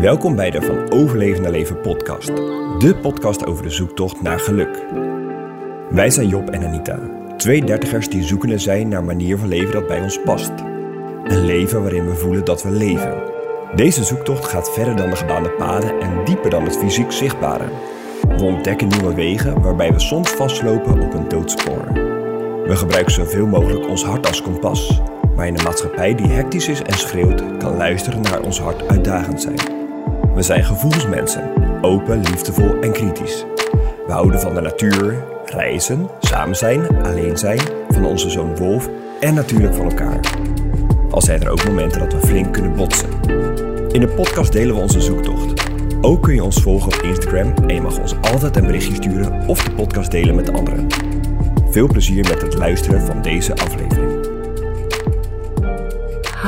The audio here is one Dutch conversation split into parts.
Welkom bij de Van Overleven naar Leven podcast. De podcast over de zoektocht naar geluk. Wij zijn Job en Anita, twee dertigers die zoekende zijn naar een manier van leven dat bij ons past. Een leven waarin we voelen dat we leven. Deze zoektocht gaat verder dan de gebaande paden en dieper dan het fysiek zichtbare. We ontdekken nieuwe wegen waarbij we soms vastlopen op een doodspoor. We gebruiken zoveel mogelijk ons hart als kompas, maar in een maatschappij die hectisch is en schreeuwt, kan luisteren naar ons hart uitdagend zijn. We zijn gevoelsmensen, open, liefdevol en kritisch. We houden van de natuur, reizen, samen zijn, alleen zijn, van onze zoon Wolf en natuurlijk van elkaar. Al zijn er ook momenten dat we flink kunnen botsen. In de podcast delen we onze zoektocht. Ook kun je ons volgen op Instagram en je mag ons altijd een berichtje sturen of de podcast delen met anderen. Veel plezier met het luisteren van deze aflevering.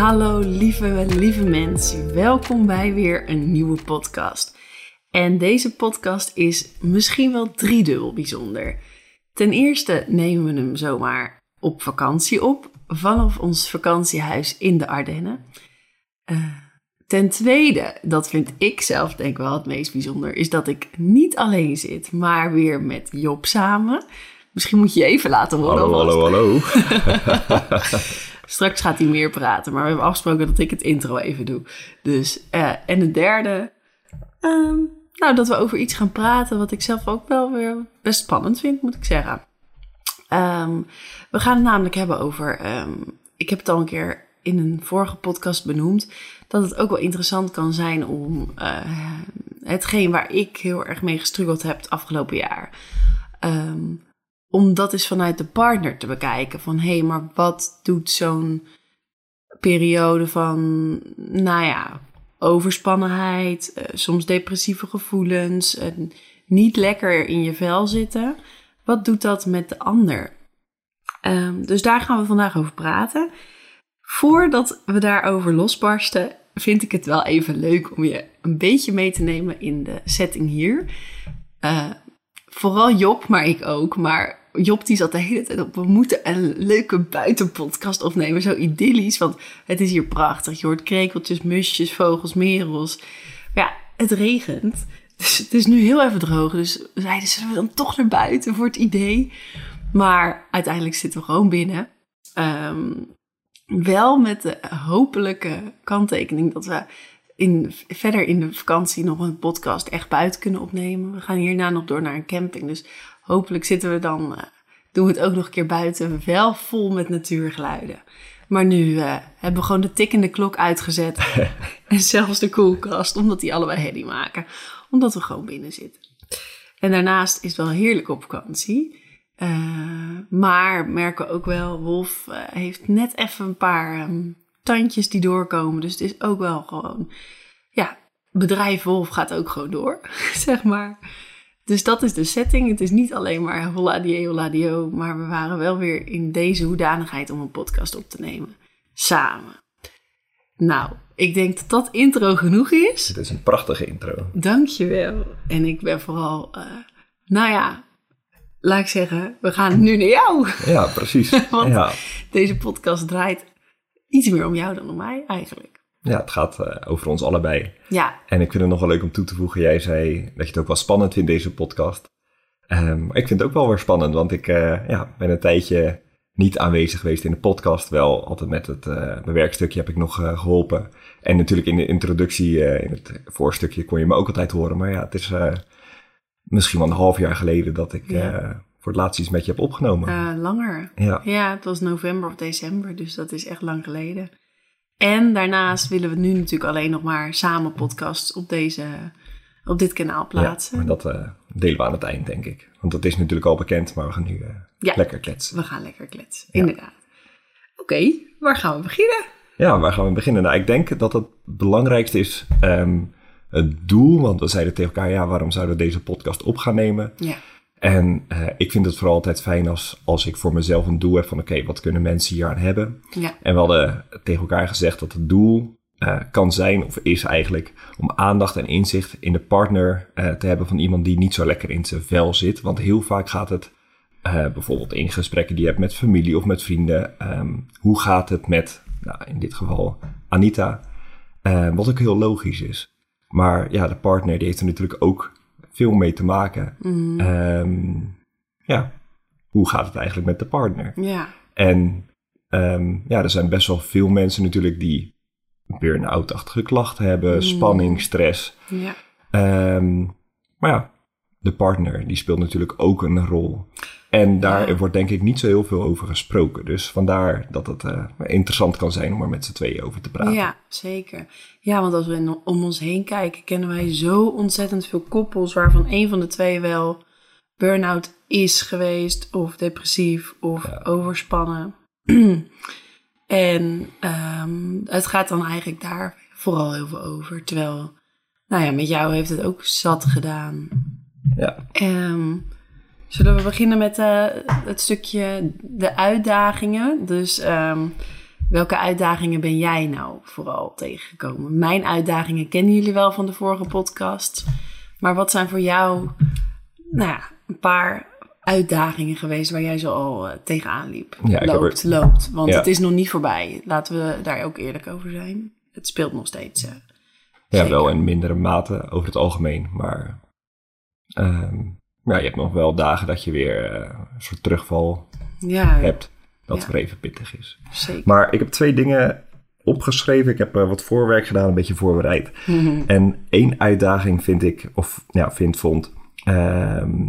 Hallo lieve, lieve mensen. Welkom bij weer een nieuwe podcast. En deze podcast is misschien wel driedubbel bijzonder. Ten eerste nemen we hem zomaar op vakantie op, vanaf ons vakantiehuis in de Ardennen. Uh, ten tweede, dat vind ik zelf denk ik wel het meest bijzonder, is dat ik niet alleen zit, maar weer met Job samen. Misschien moet je je even laten horen. Hallo, hallo, hallo. Straks gaat hij meer praten, maar we hebben afgesproken dat ik het intro even doe. Dus, uh, en de derde, um, nou, dat we over iets gaan praten wat ik zelf ook wel weer best spannend vind, moet ik zeggen. Um, we gaan het namelijk hebben over, um, ik heb het al een keer in een vorige podcast benoemd, dat het ook wel interessant kan zijn om uh, hetgeen waar ik heel erg mee gestruggeld heb het afgelopen jaar. Om dat eens vanuit de partner te bekijken. Van hé, hey, maar wat doet zo'n periode van, nou ja, overspannenheid, uh, soms depressieve gevoelens, niet lekker in je vel zitten. Wat doet dat met de ander? Um, dus daar gaan we vandaag over praten. Voordat we daarover losbarsten, vind ik het wel even leuk om je een beetje mee te nemen in de setting hier. Uh, vooral Job, maar ik ook. Maar Job die zat de hele tijd op, we moeten een leuke buitenpodcast opnemen. Zo idyllisch, want het is hier prachtig. Je hoort krekeltjes, musjes, vogels, merels. Ja, het regent. Dus het is nu heel even droog. Dus we zeiden, zullen we dan toch naar buiten voor het idee? Maar uiteindelijk zitten we gewoon binnen. Um, wel met de hopelijke kanttekening dat we in, verder in de vakantie nog een podcast echt buiten kunnen opnemen. We gaan hierna nog door naar een camping. Dus hopelijk zitten we dan, uh, doen we het ook nog een keer buiten, wel vol met natuurgeluiden. Maar nu uh, hebben we gewoon de tikkende klok uitgezet. en zelfs de koelkast, omdat die allebei herrie maken. Omdat we gewoon binnen zitten. En daarnaast is het wel heerlijk op vakantie. Uh, maar merken ook wel, Wolf heeft net even een paar um, tandjes die doorkomen. Dus het is ook wel gewoon, ja, bedrijf Wolf gaat ook gewoon door, zeg maar. Dus dat is de setting. Het is niet alleen maar holla die holla maar we waren wel weer in deze hoedanigheid om een podcast op te nemen. Samen. Nou, ik denk dat dat intro genoeg is. Het is een prachtige intro. Dankjewel. En ik ben vooral, uh, nou ja, laat ik zeggen, we gaan nu naar jou. Ja, precies. Want ja. deze podcast draait iets meer om jou dan om mij eigenlijk. Ja, het gaat uh, over ons allebei. Ja. En ik vind het nog wel leuk om toe te voegen. Jij zei dat je het ook wel spannend vindt, deze podcast. Um, ik vind het ook wel weer spannend, want ik uh, ja, ben een tijdje niet aanwezig geweest in de podcast. Wel altijd met het uh, bewerkstukje heb ik nog geholpen. En natuurlijk in de introductie, in het voorstukje, kon je me ook altijd horen. Maar ja, het is misschien wel een half jaar geleden dat ik ja. voor het laatst iets met je heb opgenomen. langer. Ja. ja, het was november of december, dus dat is echt lang geleden. En daarnaast willen we nu natuurlijk alleen nog maar samen podcasts op, deze, op dit kanaal plaatsen. Ja, maar dat uh, delen we aan het eind, denk ik. Want dat is natuurlijk al bekend, maar we gaan nu uh, ja, lekker kletsen. We gaan lekker kletsen, ja. inderdaad. Oké, okay, waar gaan we beginnen? Ja, waar gaan we beginnen? Nou, ik denk dat het belangrijkste is um, het doel. Want we zeiden tegen elkaar, ja, waarom zouden we deze podcast op gaan nemen? Ja. En uh, ik vind het vooral altijd fijn als, als ik voor mezelf een doel heb van oké, okay, wat kunnen mensen hier aan hebben? Ja. En we hadden tegen elkaar gezegd dat het doel uh, kan zijn of is eigenlijk om aandacht en inzicht in de partner uh, te hebben van iemand die niet zo lekker in zijn vel zit. Want heel vaak gaat het bijvoorbeeld in gesprekken die je hebt met familie of met vrienden. Um, hoe gaat het met, nou, in dit geval Anita? wat ook heel logisch is. Maar ja, de partner die heeft er natuurlijk ook veel mee te maken. Mhm. Ehm, ja, hoe gaat het eigenlijk met de partner? Ja. En ehm, ja, er zijn best wel veel mensen natuurlijk die burn-out-achtige klachten hebben, Mm. spanning, stress. Ja. Ehm, maar ja, de partner die speelt natuurlijk ook een rol. En daar Ja. wordt denk ik niet zo heel veel over gesproken. Dus vandaar dat het eh, interessant kan zijn om er met z'n tweeën over te praten. Ja, zeker. Ja, want als we om ons heen kijken, kennen wij zo ontzettend veel koppels waarvan een van de twee wel burn-out is geweest, of depressief, of overspannen. en ehm, het gaat dan eigenlijk daar vooral heel veel over. Terwijl, nou ja, met jou heeft het ook zat gedaan. Ja. Ehm, zullen we beginnen met eh, het stukje de uitdagingen? Dus ehm, welke uitdagingen ben jij nou vooral tegengekomen? Mijn uitdagingen kennen jullie wel van de vorige podcast. Maar wat zijn voor jou nou ja, een paar uitdagingen geweest waar jij zo al eh, tegenaan liep? Ja, loopt, loopt. Want Ja. het is nog niet voorbij. Laten we daar ook eerlijk over zijn. Het speelt nog steeds. eh. Ja, Zeker. wel in mindere mate over het algemeen. Maar ehm, ja, je hebt nog wel dagen dat je weer eh, een soort terugval Ja, hebt. Dat Ja. weer even pittig is. zeker. Maar ik heb twee dingen opgeschreven. Ik heb eh, wat voorwerk gedaan, een beetje voorbereid. Mhm. En één uitdaging vind ik, of ja, vind, vond, ehm,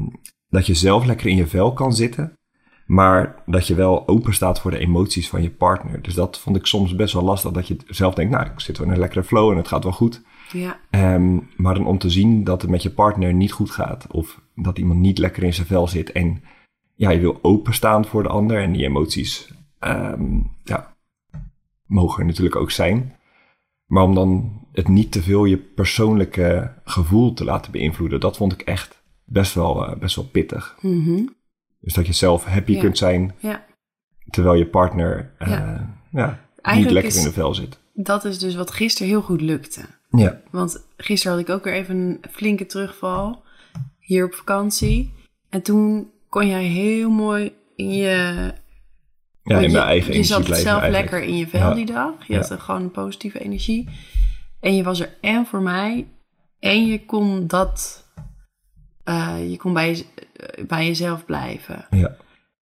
dat je zelf lekker in je vel kan zitten. Maar dat je wel open staat voor de emoties van je partner. Dus dat vond ik soms best wel lastig. Dat je zelf denkt, nou, ik zit wel in een lekkere flow en het gaat wel goed. Ja, Ehm, maar dan om te zien dat het met je partner niet goed gaat. Of dat iemand niet lekker in zijn vel zit. En ja, je wil openstaan voor de ander. En die emoties ehm, ja, mogen er natuurlijk ook zijn. Maar om dan het niet te veel je persoonlijke gevoel te laten beïnvloeden. Dat vond ik echt best wel, eh, best wel pittig. Mhm. Dus dat je zelf happy Ja. kunt zijn. ja. Terwijl je partner eh, Ja. ja. niet lekker is- in de vel zit. Dat is dus wat gisteren heel goed lukte. Ja, Want gisteren had ik ook weer even een flinke terugval. Hier op vakantie. En toen kon jij heel mooi in je... ja in je, mijn eigen Je zat zelf eigenlijk. lekker in je vel Ja. die dag. Je Ja. had gewoon een positieve energie. En je was er en voor mij. En je kon dat... eh, je kon bij, je- eh, bij jezelf blijven. Ja.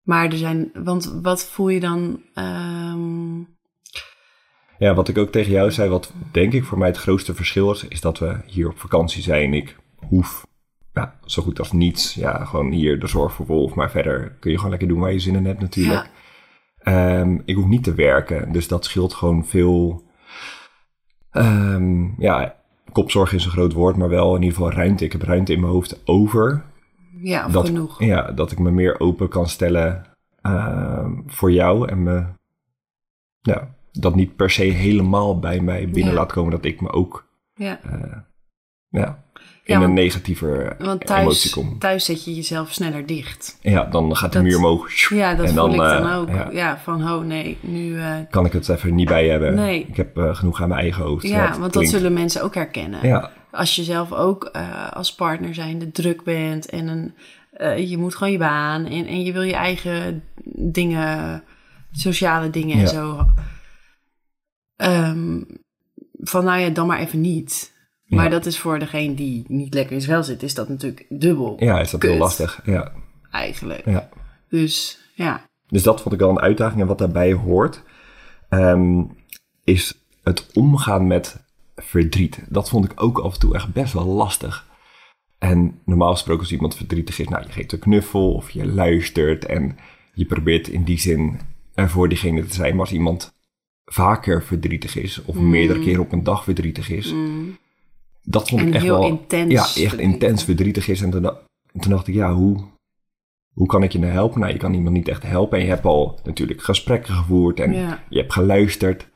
Maar er zijn... Want wat voel je dan... ehm, Ja, wat ik ook tegen jou zei, wat denk ik voor mij het grootste verschil is, is dat we hier op vakantie zijn. Ik hoef ja, zo goed als niets. Ja, gewoon hier de zorg voor Wolf, maar verder kun je gewoon lekker doen waar je zin in hebt natuurlijk. Ehm, ik hoef niet te werken, dus dat scheelt gewoon veel. ehm, ja, kopzorg is een groot woord, maar wel in ieder geval ruimte. Ik heb ruimte in mijn hoofd over. ja, dat, genoeg. Ja, dat ik me meer open kan stellen ehm, voor jou en me ja, dat niet per se helemaal bij mij binnen Ja. laat komen dat ik me ook Ja. eh, ja, in Ja, want- een negatieve Want emotie kom. thuis zet je jezelf sneller dicht. Ja, dan gaat de Dat- muur omhoog. Ja, dat En voel dan, ik dan eh, ook. ja. Ja. van, oh nee, nu... eh, Kan ik het even niet bij hebben. Nee. Ik heb eh, genoeg aan mijn eigen hoofd. ja, want dat zullen mensen ook herkennen. Ja, Als je zelf ook eh, als partner zijnde druk bent en een, eh, je moet gewoon je baan en, en je wil je eigen dingen, sociale dingen Ja. en zo. Ehm, van nou ja, dan maar even niet. Maar Ja. dat is voor degene die niet lekker in zijn vel zit, is dat natuurlijk dubbel ja is dat Kut. heel lastig. Ja, eigenlijk. ja. Dus ja, Dus dat vond ik wel een uitdaging. En wat daarbij hoort, ehm, is het omgaan met verdriet. Dat vond ik ook af en toe echt best wel lastig. En normaal gesproken als iemand verdrietig is, nou, je geeft een knuffel of je luistert en je probeert in die zin er voor diegene te zijn. Maar als iemand vaker verdrietig is of meerdere keren op een dag verdrietig is, dat vond En ik echt heel wel intens Ja, echt verdrietig. intens verdrietig is. En toen, da- toen dacht ik, ja, hoe, hoe kan ik je nou helpen? Nou, je kan iemand niet echt helpen. En je hebt al natuurlijk gesprekken gevoerd en Ja. je hebt geluisterd.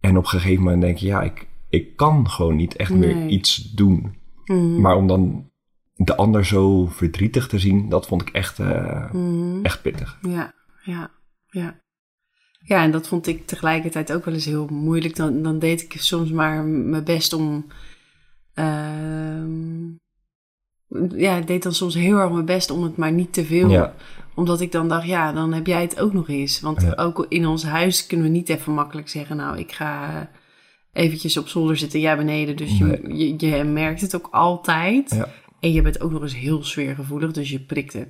En op een gegeven moment denk je, ja, ik, ik kan gewoon niet echt meer iets doen. Mhm. Maar om dan de ander zo verdrietig te zien, dat vond ik echt, eh, echt pittig. Ja, ja, ja. Ja, en dat vond ik tegelijkertijd ook wel eens heel moeilijk. Dan, dan deed ik soms maar mijn best om. ehm, ja, ik deed dan soms heel erg mijn best om het maar niet te veel. Ja. Omdat ik dan dacht, ja, dan heb jij het ook nog eens. Want Ja. ook in ons huis kunnen we niet even makkelijk zeggen, nou, ik ga eventjes op zolder zitten, jij beneden. Dus je, je, je merkt het ook altijd. Ja. En je bent ook nog eens heel sfeergevoelig, dus je prikt het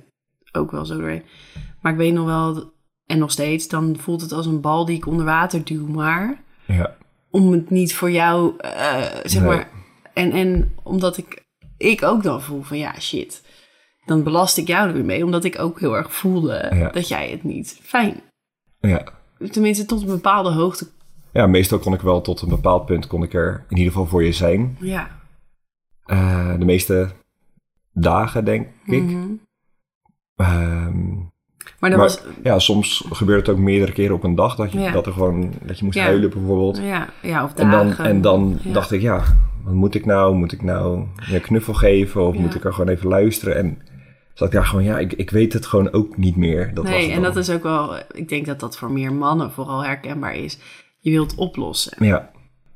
ook wel zo doorheen. Maar ik weet nog wel, en nog steeds, dan voelt het als een bal die ik onder water duw, maar Ja, om het niet voor jou, eh, zeg Nee. maar. En, en omdat ik, ik ook dan voel van ja, shit. Dan belast ik jou er weer mee, omdat ik ook heel erg voelde Ja. dat jij het niet fijn. ja. Tenminste, tot een bepaalde hoogte. ja, meestal kon ik wel tot een bepaald punt kon ik er in ieder geval voor je zijn. Ja. Eh, de meeste dagen, denk ik. Ehm, Maar was. ja, soms gebeurt het ook meerdere keren op een dag dat je, Ja. dat er gewoon, dat je moest Ja. huilen bijvoorbeeld. Ja, ja, of En dagen. dan, en dan Ja. dacht ik, ja, wat moet ik nou? Moet ik nou een knuffel geven of moet ik er gewoon even luisteren? En zat ik daar gewoon, ja, ik, ik weet het gewoon ook niet meer. Dat was nee, het en dan. dat is ook wel. Ik denk dat dat voor meer mannen vooral herkenbaar is. Je wilt oplossen. Ja,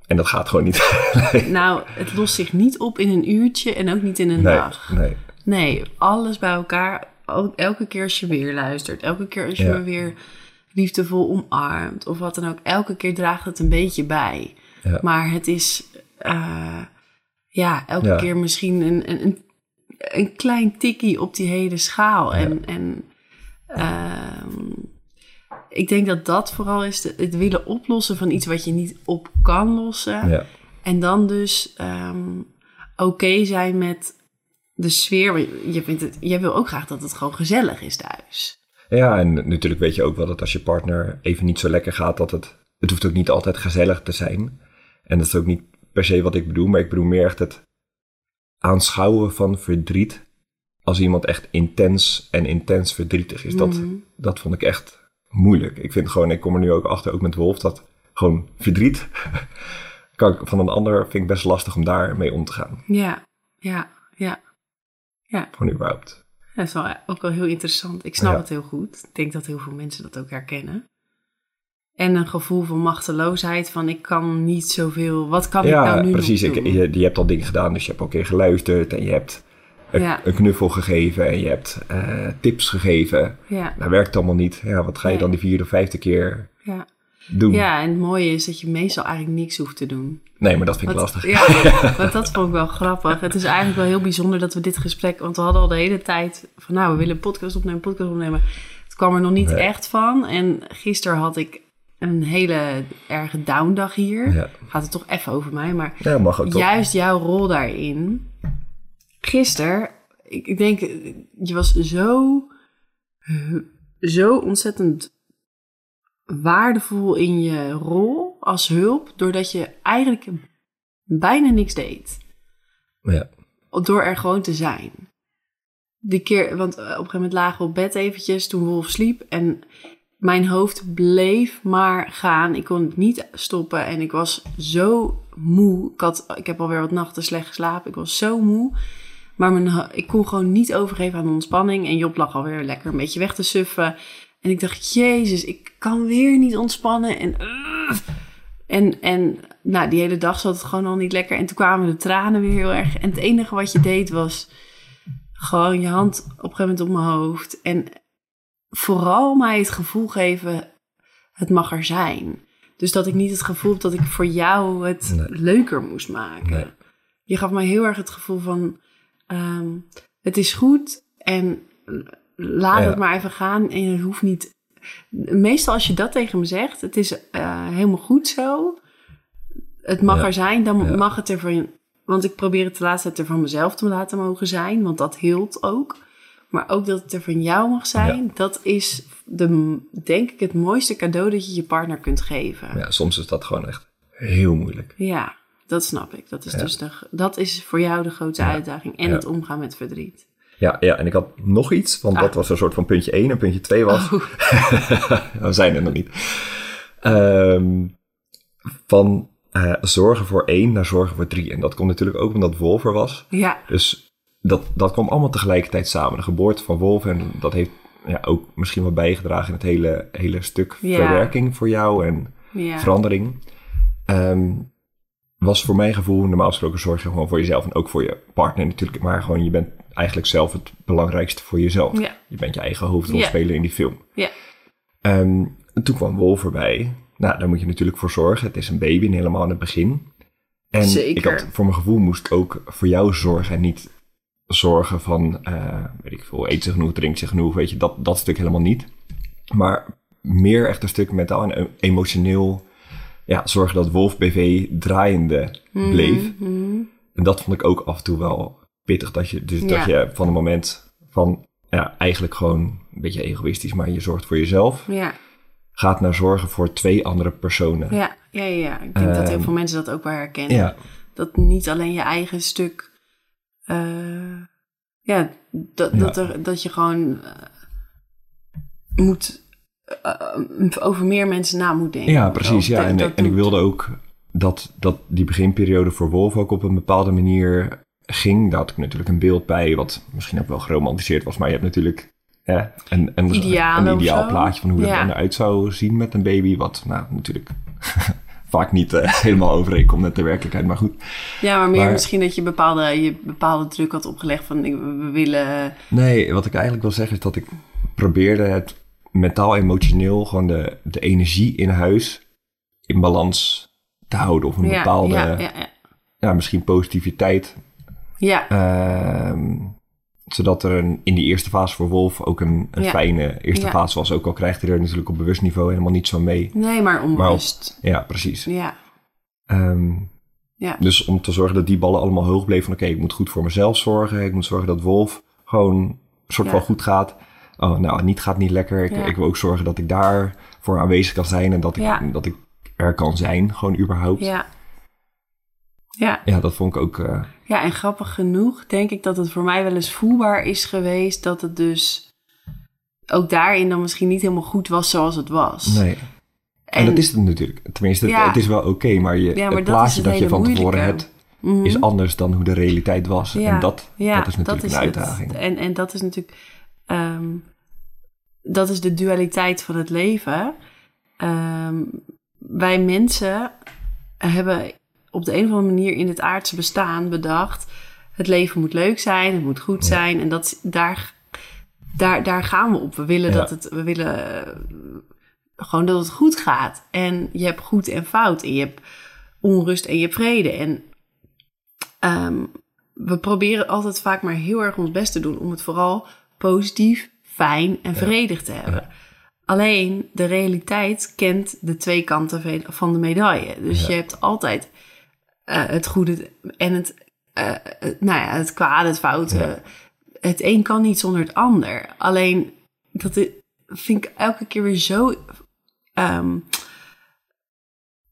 en dat gaat gewoon niet. Nou, het lost zich niet op in een uurtje en ook niet in een nee, dag. nee. Nee, alles bij elkaar. Ook elke keer als je weer luistert. Elke keer als je Ja. me weer liefdevol omarmt. Of wat dan ook. Elke keer draagt het een beetje bij. Ja. Maar het is... eh, ja, elke Ja. keer misschien een, een, een, een klein tikkie op die hele schaal. En... en ehm, ik denk dat dat vooral is de- het willen oplossen van iets wat je niet op kan lossen. Ja. En dan dus ehm, oké zijn met de sfeer. Je, vindt het, jij wil ook graag dat het gewoon gezellig is thuis. ja, en natuurlijk weet je ook wel dat als je partner even niet zo lekker gaat, dat het, het hoeft ook niet altijd gezellig te zijn. En dat is ook niet per se wat ik bedoel, maar ik bedoel meer echt het aanschouwen van verdriet. Als iemand echt intens en intens verdrietig is. Dat, Mhm. dat vond ik echt moeilijk. Ik vind gewoon, ik kom er nu ook achter, ook met Wolf, dat gewoon verdriet kan ik, van een ander vind ik best lastig om daarmee om te gaan. Ja, ja, ja. Gewoon überhaupt. Dat is wel ook wel heel interessant. Ik snap Ja. het heel goed. Ik denk dat heel veel mensen dat ook herkennen. En een gevoel van machteloosheid van ik kan niet zoveel. Wat kan ik ja, nou nu precies. nog Ik, doen? je, je hebt al dingen gedaan, dus je hebt een keer geluisterd en je hebt een, Ja. een knuffel gegeven en je hebt eh, tips gegeven. Ja, Nou, werkt allemaal niet. Ja, wat ga je Nee. dan die vierde of vijfde keer ja. Doen? ja, en het mooie is dat je meestal eigenlijk niks hoeft te doen. Nee, maar dat vind ik Wat- lastig. Ja, want dat vond ik wel grappig. Het is eigenlijk wel heel bijzonder dat we dit gesprek... Want we hadden al de hele tijd van... Nou, we willen een podcast opnemen, een podcast opnemen. Het kwam er nog niet Nee. echt van. En gisteren had ik een hele erge downdag hier. Ja. Gaat het toch even over mij. Maar Ja, mag ook toch? juist jouw rol daarin. Gisteren, ik, ik denk... Je was zo... Zo ontzettend waardevol in je rol als hulp, doordat je eigenlijk bijna niks deed. Ja. Door er gewoon te zijn. Die keer, want eh, op een gegeven moment lagen we op bed eventjes toen Wolf sliep. En mijn hoofd bleef maar gaan. Ik kon het niet stoppen en ik was zo moe. Ik, had, ik heb alweer wat nachten slecht geslapen. Ik was zo moe. Maar mijn, ik kon gewoon niet overgeven aan de ontspanning. En Job lag alweer lekker een beetje weg te suffen. En ik dacht, jezus, ik kan weer niet ontspannen. En, uh. en, en nou, die hele dag zat het gewoon al niet lekker. En toen kwamen de tranen weer heel erg. En het enige wat je deed was gewoon je hand op een gegeven moment op mijn hoofd. En vooral mij het gevoel geven, het mag er zijn. Dus dat ik niet het gevoel heb dat ik voor jou het Nee. leuker moest maken. Nee. Je gaf mij heel erg het gevoel van, ehm, het is goed en laat Ja. het maar even gaan. En het hoeft niet... Meestal als je dat tegen me zegt, het is eh, helemaal goed zo. Het mag Ja. er zijn, dan Ja. mag het er van... Want ik probeer het de laatste tijd er van mezelf te laten mogen zijn, want dat hield ook. Maar ook dat het er van jou mag zijn, dat is de, denk ik het mooiste cadeau dat je je partner kunt geven. ja, soms is dat gewoon echt heel moeilijk. Ja, dat snap ik. Dat is, dus de, dat is voor jou de grootste Ja. uitdaging. En het omgaan met verdriet. Ja, ja, en ik had nog iets, want Ah. dat was een soort van puntje 1 en puntje 2 was... Oh, we zijn er nog niet. Ehm, van eh, zorgen voor één naar zorgen voor drie. En dat komt natuurlijk ook omdat Wolf er was. ja, Dus dat, dat kwam allemaal tegelijkertijd samen. De geboorte van Wolf en dat heeft ja, ook misschien wel bijgedragen in het hele, hele stuk Ja. verwerking voor jou en ja. verandering. Ehm, was voor mijn gevoel, normaal gesproken zorg je gewoon voor jezelf en ook voor je partner natuurlijk. Maar gewoon, je bent eigenlijk zelf het belangrijkste voor jezelf. Ja. Je bent je eigen hoofdrolspeler in die film. Ja. Ehm, en toen kwam Wolf erbij. Nou, daar moet je natuurlijk voor zorgen. Het is een baby en helemaal in het begin. En Zeker. ik had, voor mijn gevoel moest ik ook voor jou zorgen en niet zorgen van, eh, weet ik veel, eet ze genoeg, drinkt ze genoeg, weet je, dat, dat stuk helemaal niet. Maar meer echt een stuk mentaal en emotioneel, ja, zorgen dat Wolf BV draaiende bleef. Mhm. En dat vond ik ook af en toe wel pittig, dat je, dus Ja. dat je van een moment van, ja, eigenlijk gewoon een beetje egoïstisch, maar je zorgt voor jezelf, Ja, gaat naar zorgen voor twee andere personen. ja, ja, ja, ja. Ik denk dat heel Ehm, veel mensen dat ook wel herkennen. Ja, Dat niet alleen je eigen stuk. eh, ja, dat. Dat, er, dat je gewoon eh, moet. Eh, over meer mensen na moet denken. Ja, precies. Ja. Dat- En, dat en ik wilde ook dat, dat die beginperiode voor Wolf ook op een bepaalde manier ging. Daar had ik natuurlijk een beeld bij, wat misschien ook wel geromantiseerd was. Maar je hebt natuurlijk hè, een, een, ideaal plaatje van hoe Ja. dan eruit zou zien met een baby. Wat nou natuurlijk vaak niet eh, helemaal overeenkomt met de werkelijkheid. Maar goed. Ja, maar meer Maar- misschien dat je bepaalde, je bepaalde druk had opgelegd van we willen. Nee, wat ik eigenlijk wil zeggen is dat ik probeerde het mentaal-emotioneel, gewoon de, de energie in huis in balans te houden. Of een bepaalde, ja, ja, ja. ja, misschien positiviteit ja, Ehm, zodat er een, in die eerste fase voor Wolf ook een, fijne eerste fase was. Ook al krijgt hij er natuurlijk op bewust niveau helemaal niet zo mee. nee, maar onrust. Ja, precies. Ja, Ehm, ja, dus om te zorgen dat die ballen allemaal hoog bleven van oké, ik moet goed voor mezelf zorgen. Ik moet zorgen dat Wolf gewoon een soort van goed gaat. Oh, nou, niet gaat niet lekker. Ik, Ja. ik wil ook zorgen dat ik daar voor aanwezig kan zijn en dat ik, Ja. dat ik er kan zijn, gewoon überhaupt. Ja, ja. Ja, dat vond ik ook... eh, ja, en grappig genoeg denk ik dat het voor mij wel eens voelbaar is geweest dat het dus ook daarin dan misschien niet helemaal goed was zoals het was. nee. En, dat is het natuurlijk. Tenminste, het- Ja. het is wel oké, maar je, Ja, maar het dat is plaatje dat je van tevoren hebt, Mhm. is anders dan hoe de realiteit was. Ja, En dat, dat is natuurlijk een het. uitdaging. En, en dat is natuurlijk, ehm, dat is de dualiteit van het leven. Ehm, wij mensen hebben op de een of andere manier in het aardse bestaan bedacht, het leven moet leuk zijn, het moet goed zijn. En dat, daar, daar, daar gaan we op. We willen Ja. dat het, we willen eh, gewoon dat het goed gaat. En je hebt goed en fout. En je hebt onrust en je hebt vrede. En ehm, we proberen altijd vaak maar heel erg ons best te doen om het vooral positief, fijn en vredig te hebben. Alleen de realiteit kent de twee kanten van de medaille. Dus je hebt altijd eh, het goede en het, het- nou ja, het kwade, het foute. Het een kan niet zonder het ander. Alleen dat vind ik elke keer weer zo ehm,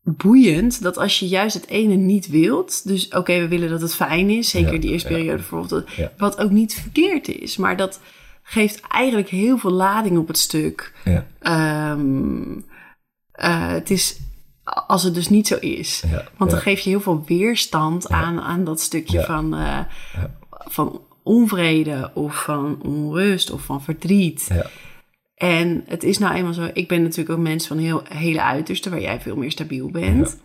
boeiend dat als je juist het ene niet wilt, dus oké, we willen dat het fijn is, zeker Ja, die eerste ja. periode bijvoorbeeld, Ja. wat ook niet verkeerd is, maar dat geeft eigenlijk heel veel lading op het stuk. Ja, Ehm, eh, het is als het dus niet zo is. ja, Want dan ja. geef je heel veel weerstand aan, aan dat stukje van, eh, van onvrede of van onrust of van verdriet. Ja. En het is nou eenmaal zo, ik ben natuurlijk ook mens van heel, hele uiterste, waar jij veel meer stabiel bent.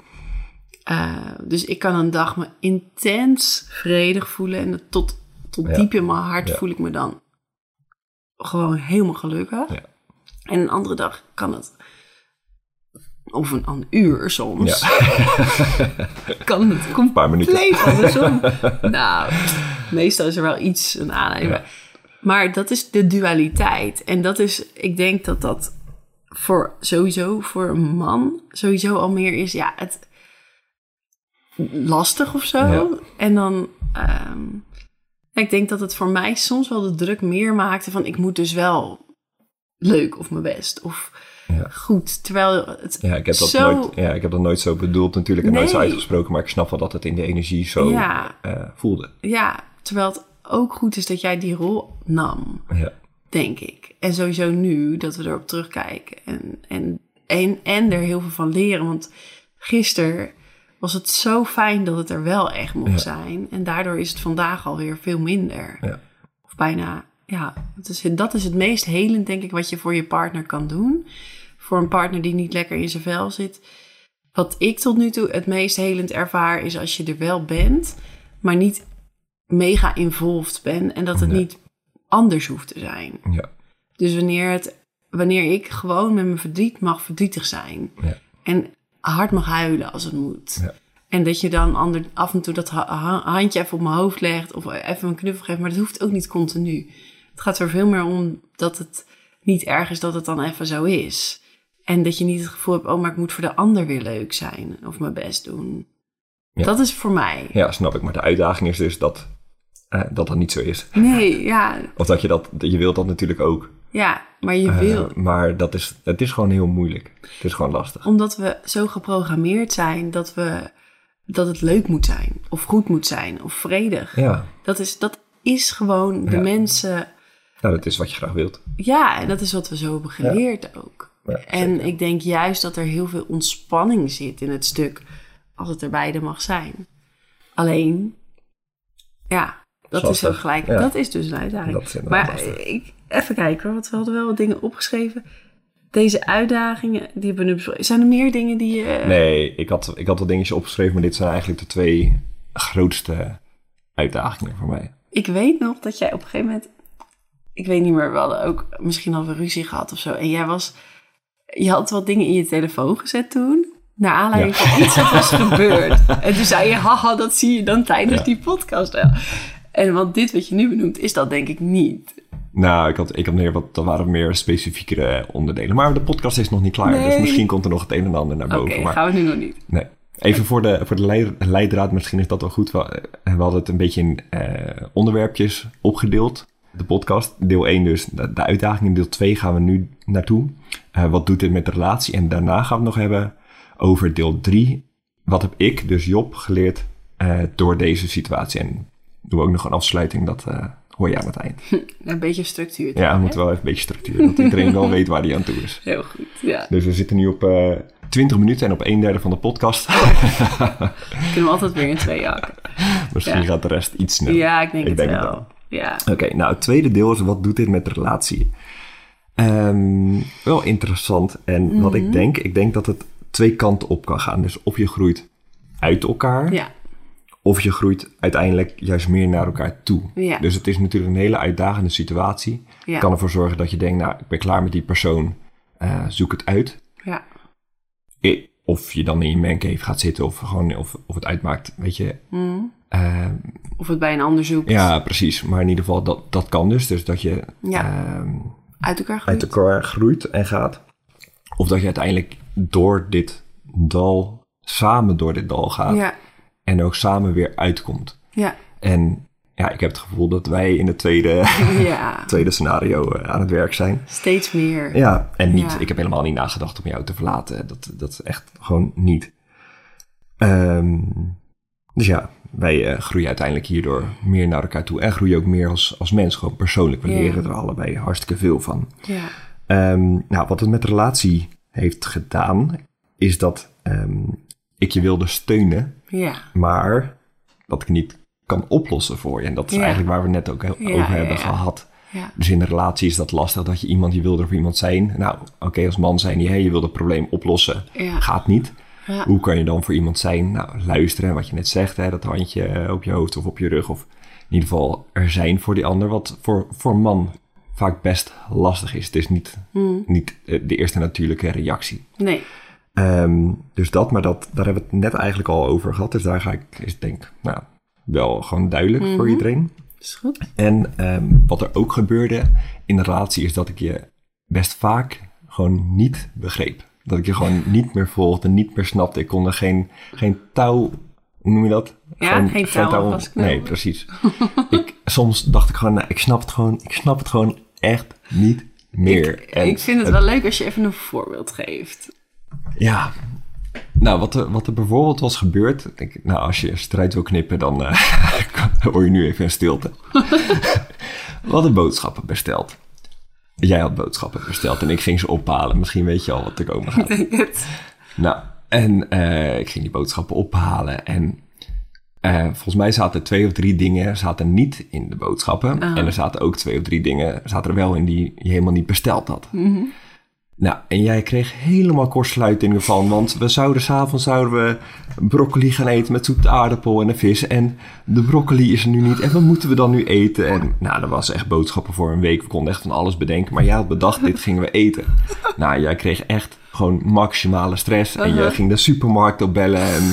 Eh, dus ik kan een dag me intens vredig voelen en tot, tot diep in mijn hart voel ik me dan gewoon helemaal gelukkig. Ja. En een andere dag kan het, of een, een uur soms, kan het compleet paar minuten. andersom. nou, meestal is er wel iets een aanleiding. Ja. Maar dat is de dualiteit. En dat is, ik denk dat dat voor sowieso voor een man sowieso al meer is, ja, het lastig of zo. En dan, ehm, ik denk dat het voor mij soms wel de druk meer maakte van ik moet dus wel leuk of mijn best of Ja. goed. Terwijl het Ja, ik heb dat zo... nooit, ja, ik heb dat nooit zo bedoeld natuurlijk en nooit zo uitgesproken, maar ik snap wel dat het in de energie zo Ja. eh, voelde. Ja, terwijl het ook goed is dat jij die rol nam. Ja, denk ik. En sowieso nu dat we erop terugkijken en, en, en, en er heel veel van leren. Want gisteren was het zo fijn dat het er wel echt mocht Ja. zijn. En daardoor is het vandaag alweer veel minder. ja, Of bijna, ja, het is, dat is het meest helend, denk ik, wat je voor je partner kan doen. Voor een partner die niet lekker in zijn vel zit. Wat ik tot nu toe het meest helend ervaar, is als je er wel bent, maar niet mega involved bent. En dat het Nee. niet anders hoeft te zijn. ja, Dus wanneer, het, wanneer ik gewoon met mijn verdriet mag verdrietig zijn. Ja. En hard mag huilen als het moet. Ja. En dat je dan ander, af en toe dat ha- ha- handje even op mijn hoofd legt of even een knuffel geeft. Maar dat hoeft ook niet continu. Het gaat er veel meer om dat het niet erg is dat het dan even zo is. En dat je niet het gevoel hebt, oh, maar ik moet voor de ander weer leuk zijn of mijn best doen. Ja. Dat is voor mij. Ja, snap ik. Maar de uitdaging is dus dat eh, dat, dat niet zo is. Nee, ja, Of dat je dat, je wilt dat natuurlijk ook. Ja, maar je Eh, wil, maar dat is, het is gewoon heel moeilijk. Het is gewoon lastig. omdat we zo geprogrammeerd zijn dat, we, dat het leuk moet zijn, of goed moet zijn, of vredig. Ja, Dat, is, dat is gewoon de Ja. mensen. nou, dat is wat je graag wilt. Ja, en dat is wat we zo hebben geleerd ook. Ja, en ik denk juist dat er heel veel ontspanning zit in het stuk, als het er beide mag zijn. Alleen, ja, dat is ook gelijk. Dat is dus een uitdaging. Maar lastig. ik, even kijken hoor, want we hadden wel wat dingen opgeschreven. Deze uitdagingen, die hebben we nu. Zijn er meer dingen die je... Nee, ik had, ik had wat dingetjes opgeschreven, maar dit zijn eigenlijk de twee grootste uitdagingen voor mij. Ik weet nog dat jij op een gegeven moment... Ik weet niet meer, we hadden ook misschien al een ruzie gehad of zo. En jij was... Je had wat dingen in je telefoon gezet toen. Naar aanleiding Ja. van iets wat was gebeurd. En toen zei je, haha, dat zie je dan tijdens Ja. die podcast wel. En want dit wat je nu benoemt, is dat denk ik niet. Nou, ik had, ik had meer wat, dat waren meer specifiekere onderdelen. Maar de podcast is nog niet klaar, dus misschien komt er nog het een en ander naar Oké, boven. maar gaan we nu nog niet. nee. Even voor de, voor de lei- leidraad, misschien is dat wel goed. We, we hadden het een beetje in eh, onderwerpjes opgedeeld, de podcast. Deel 1 dus, de, de uitdaging. In deel 2 gaan we nu naartoe. Eh, wat doet dit met de relatie? En daarna gaan we het nog hebben over deel 3. Wat heb ik, dus Job, geleerd eh, door deze situatie? En doen we ook nog een afsluiting, dat eh, hoor je aan het eind. Een beetje structuur. Ja, we moeten wel even een beetje structuur, dat iedereen wel weet waar hij aan toe is. Heel goed, ja. Dus we zitten nu op eh 20 minuten en op een derde van de podcast. Kunnen we altijd weer in twee hakken. Misschien Ja. gaat de rest iets sneller. Ja, ik denk Ik het denk het wel. Ja. Oké, nou het tweede deel is wat doet dit met de relatie? Ehm, wel interessant. En wat Mhm. ik denk, ik denk dat het twee kanten op kan gaan. Dus of je groeit uit elkaar, Ja. Of je groeit uiteindelijk juist meer naar elkaar toe. Ja. Dus het is natuurlijk een hele uitdagende situatie. Ja. Kan ervoor zorgen dat je denkt, nou ik ben klaar met die persoon, eh, zoek het uit. Ja. I- Of je dan in je mancave gaat zitten of gewoon of, of het uitmaakt, weet je. Mhm. Ehm, Of het bij een ander zoekt. ja, precies. Maar in ieder geval, dat, dat kan dus. Dus dat je Ja. ehm, Uit elkaar groeit. uit elkaar groeit en gaat. Of dat je uiteindelijk door dit dal, samen door dit dal gaat. Ja. En ook samen weer uitkomt. Ja. En ja, ik heb het gevoel dat wij in het tweede, Ja. tweede scenario eh, aan het werk zijn. Steeds meer. Ja, en niet, Ja. ik heb helemaal niet nagedacht om jou te verlaten. Dat, dat is echt gewoon niet. Ehm, dus ja, wij eh, groeien uiteindelijk hierdoor meer naar elkaar toe. En groeien ook meer als, als mens, gewoon persoonlijk. We leren er allebei hartstikke veel van. Ja. Ehm, nou, wat het met relatie heeft gedaan, is dat ehm, ik je wilde steunen, Ja. maar dat ik niet kan oplossen voor je. En dat is Ja. eigenlijk waar we net ook heel- over hebben gehad. Ja. Dus in een relatie is dat lastig dat je iemand, je wil er voor iemand zijn. Nou, oké, als man zijn die, hey, je wil het probleem oplossen. Gaat niet. Hoe kan je dan voor iemand zijn? Nou, luisteren, wat je net zegt, hè, dat handje eh, op je hoofd of op je rug. Of in ieder geval er zijn voor die ander, wat voor, voor man vaak best lastig is. Het is niet, Hmm. niet eh, de eerste natuurlijke reactie. Nee. Ehm, dus dat, maar dat, daar hebben we het net eigenlijk al over gehad. Dus daar ga ik, is denk ik, nou, wel gewoon duidelijk voor iedereen. Is goed. En ehm, wat er ook gebeurde in de relatie is dat ik je best vaak gewoon niet begreep. Dat ik je gewoon niet meer volgde, niet meer snapte. Ik kon er geen, geen touw, hoe noem je dat? Ja, geen touw vastknopen. Nee, precies. ik, soms dacht ik gewoon, nou, ik snap het gewoon, ik snap het gewoon echt niet meer. Ik, En ik vind het wel leuk als je even een voorbeeld geeft. Ja. Nou, wat er, wat er bijvoorbeeld was gebeurd. Ik, nou, als je strijd wil knippen, dan eh, hoor je nu even een stilte. We hadden boodschappen besteld. Jij had boodschappen besteld en ik ging ze ophalen. Misschien weet je al wat er komen gaat. Ik denk het. Nou, en eh, ik ging die boodschappen ophalen. En eh, volgens mij zaten twee of drie dingen zaten niet in de boodschappen. En er zaten ook twee of drie dingen zaten er wel in die je helemaal niet besteld had. Nou, en jij kreeg helemaal kortsluitingen van, want we zouden s'avonds zouden we broccoli gaan eten met zoete aardappel en een vis. En de broccoli is er nu niet. En wat moeten we dan nu eten? En nou, dat was echt boodschappen voor een week. We konden echt van alles bedenken. Maar jij had bedacht, dit gingen we eten. Nou, jij kreeg echt gewoon maximale stress. En je Uh-huh. ging de supermarkt opbellen en...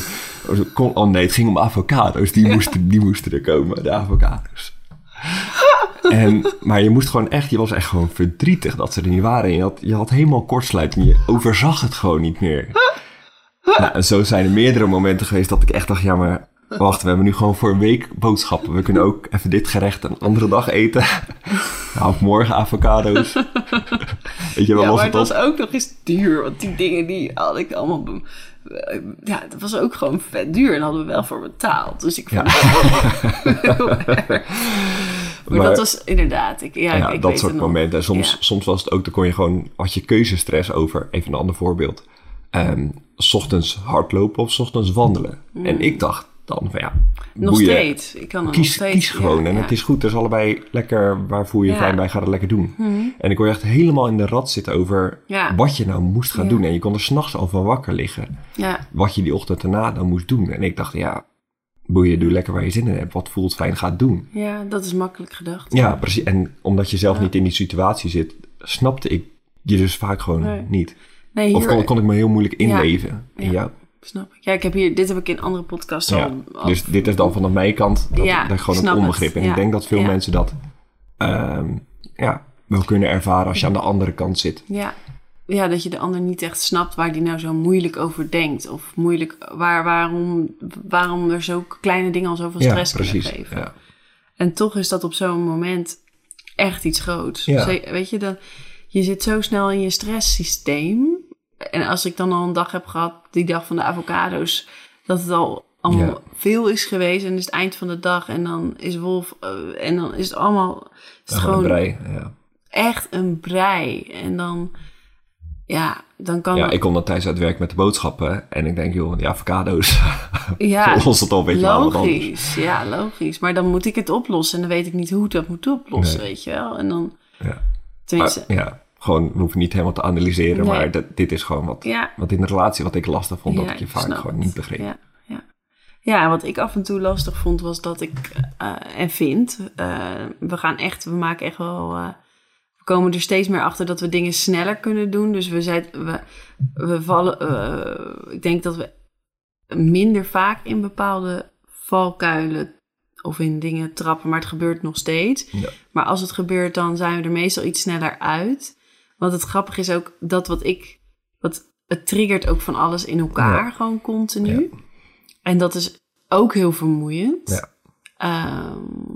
Kon, oh nee, het ging om avocado's. Die, moesten, die moesten er komen, de avocado's. En, maar je moest gewoon echt, je was echt gewoon verdrietig dat ze er niet waren. En je had, je had helemaal kortsluiting. Je overzag het gewoon niet meer. Nou, en zo zijn er meerdere momenten geweest dat ik echt dacht, ja maar wacht, we hebben nu gewoon voor een week boodschappen. We kunnen ook even dit gerecht een andere dag eten. Nou, of morgen avocado's. Weet je wel, Ja, was maar het was ook nog eens duur. Want die dingen die had ik allemaal... Ja, dat was ook gewoon vet duur. En hadden we wel voor betaald. Dus ik vond Ja. het heel erg. Maar, Maar- dat was inderdaad... Ik, ja, Ja, ik, dat weet soort momenten. En soms, Ja. soms was het ook, dan kon je gewoon, had je keuzestress over, even een ander voorbeeld. Ehm, s ochtends hardlopen of s ochtends wandelen. En ik dacht dan van ja. Nog boeien. steeds. Ik kan nog steeds. kies gewoon. ja, en het is goed. Het is allebei lekker. Waar voel je je fijn bij? Ga het lekker doen. En ik kon je echt helemaal in de rat zitten over wat je nou moest gaan doen. En je kon er s'nachts al van wakker liggen. Ja, Wat je die ochtend daarna dan moest doen. En ik dacht, ja, boeien, doe lekker waar je zin in hebt. Wat voelt fijn, ga het doen. ja, dat is makkelijk gedacht. Ja, precies. En omdat je zelf Ja. niet in die situatie zit, snapte ik je dus vaak gewoon Nee. niet. Nee, Of hier, kon, kon ik me heel moeilijk inleven in Ja. jou. snap ik. Ja, ik heb hier, dit heb ik in andere podcasts al... al- Dus dit is dan vanaf mijn kant dat, Ja, dat gewoon een onbegrip. En ik denk dat veel mensen dat ehm, ja, wel kunnen ervaren als je aan de andere kant zit. Ja. Ja, dat je de ander niet echt snapt waar die nou zo moeilijk over denkt. Of moeilijk, waar, waarom, waarom er zo kleine dingen al zoveel Ja, stress precies. kunnen geven. Ja. En toch is dat op zo'n moment echt iets groots. Ja. Weet je, dan, je zit zo snel in je stresssysteem. En als ik dan al een dag heb gehad, die dag van de avocado's, dat het al allemaal veel is geweest. En is het eind van de dag en dan is Wolf, eh, en dan is het allemaal, is het gewoon een brei. Ja. echt een brei. En dan, ja, dan kan ja, ik kom dan thuis uit werk met de boodschappen. En ik denk, joh, die avocado's. ja, Los het op, weet je wel, wat anders. logisch. Ja, logisch. Maar dan moet ik het oplossen en dan weet ik niet hoe ik dat moet oplossen, Nee. weet je wel. En dan, Ja. tenminste, Maar, ja, gewoon, we hoeven niet helemaal te analyseren. Nee. Maar dat, dit is gewoon wat, ja. wat in de relatie wat ik lastig vond. dat ik je vaak snap gewoon niet begreep. Ja, ja. ja, en wat ik af en toe lastig vond was dat ik eh, en vind, eh, we gaan echt, we maken echt wel, eh, komen er steeds meer achter dat we dingen sneller kunnen doen. Dus we zijn, we, we vallen, eh, ik denk dat we minder vaak in bepaalde valkuilen of in dingen trappen, maar het gebeurt nog steeds. Ja. Maar als het gebeurt, dan zijn we er meestal iets sneller uit. Want het grappige is ook dat wat ik, wat het triggert ook van alles in elkaar, Ja. gewoon continu. En dat is ook heel vermoeiend. Ja. Ehm,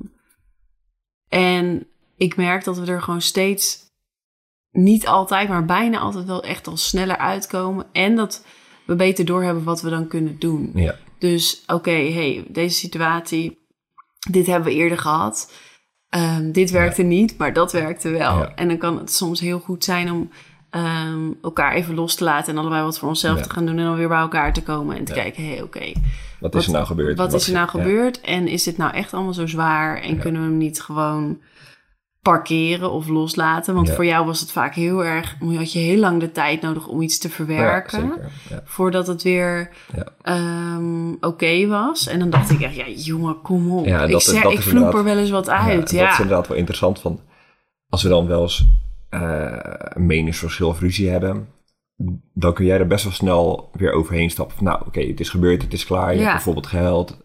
en ik merk dat we er gewoon steeds, niet altijd, maar bijna altijd wel echt al sneller uitkomen. En dat we beter doorhebben wat we dan kunnen doen. Ja. Dus oké, hey, deze situatie, dit hebben we eerder gehad. Ehm, dit werkte niet, maar dat werkte wel. Ja. En dan kan het soms heel goed zijn om ehm, elkaar even los te laten en allebei wat voor onszelf Ja. te gaan doen en dan weer bij elkaar te komen en te kijken, hey, oké, Wat is er nou gebeurd? wat is er nou gebeurd en is dit nou echt allemaal zo zwaar en kunnen we hem niet gewoon parkeren of loslaten? Want Ja. voor jou was het vaak heel erg, had je heel lang de tijd nodig om iets te Ja, verwerken zeker. Ja. voordat het weer ehm, oké was. En dan dacht ik echt, ja jongen, kom op. Ik dat is- zeg, dat ik is vloep er wel eens wat Ja, uit. Dat Ja, is inderdaad wel interessant. Van, als we dan wel eens een meningsverschil of ruzie hebben, dan kun jij er best wel snel weer overheen stappen. Van, nou, oké, het is gebeurd, het is klaar. Je hebt bijvoorbeeld gehuild.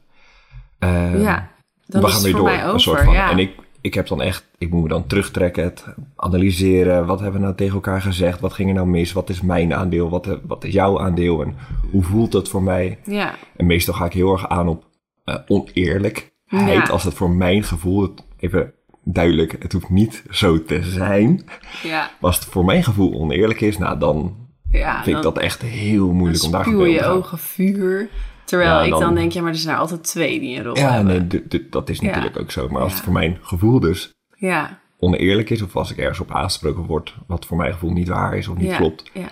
Ehm, ja. dan we is gaan het weer voor door. mij over. een soort van. En ik, ik heb dan echt, ik moet me dan terugtrekken, het analyseren. Wat hebben we nou tegen elkaar gezegd? Wat ging er nou mis? Wat is mijn aandeel? Wat, eh, wat is jouw aandeel? En hoe voelt dat voor mij? ja, En meestal ga ik heel erg aan op eh, oneerlijkheid. Ja. Als het voor mijn gevoel, even duidelijk, het hoeft niet zo te zijn. ja, Maar als het voor mijn gevoel oneerlijk is, nou dan ja. vind ik dat echt heel moeilijk om daar je te gaan. ogen vuur. Terwijl Ja, ik dan, dan- denk, ja, maar er zijn er altijd twee die een rol Ja, hebben. nee, dat is Ja. natuurlijk ook zo. Maar als Ja. het voor mijn gevoel dus Ja, oneerlijk is, of als ik ergens op aangesproken word wat voor mijn gevoel niet waar is of niet ja, klopt, Ja,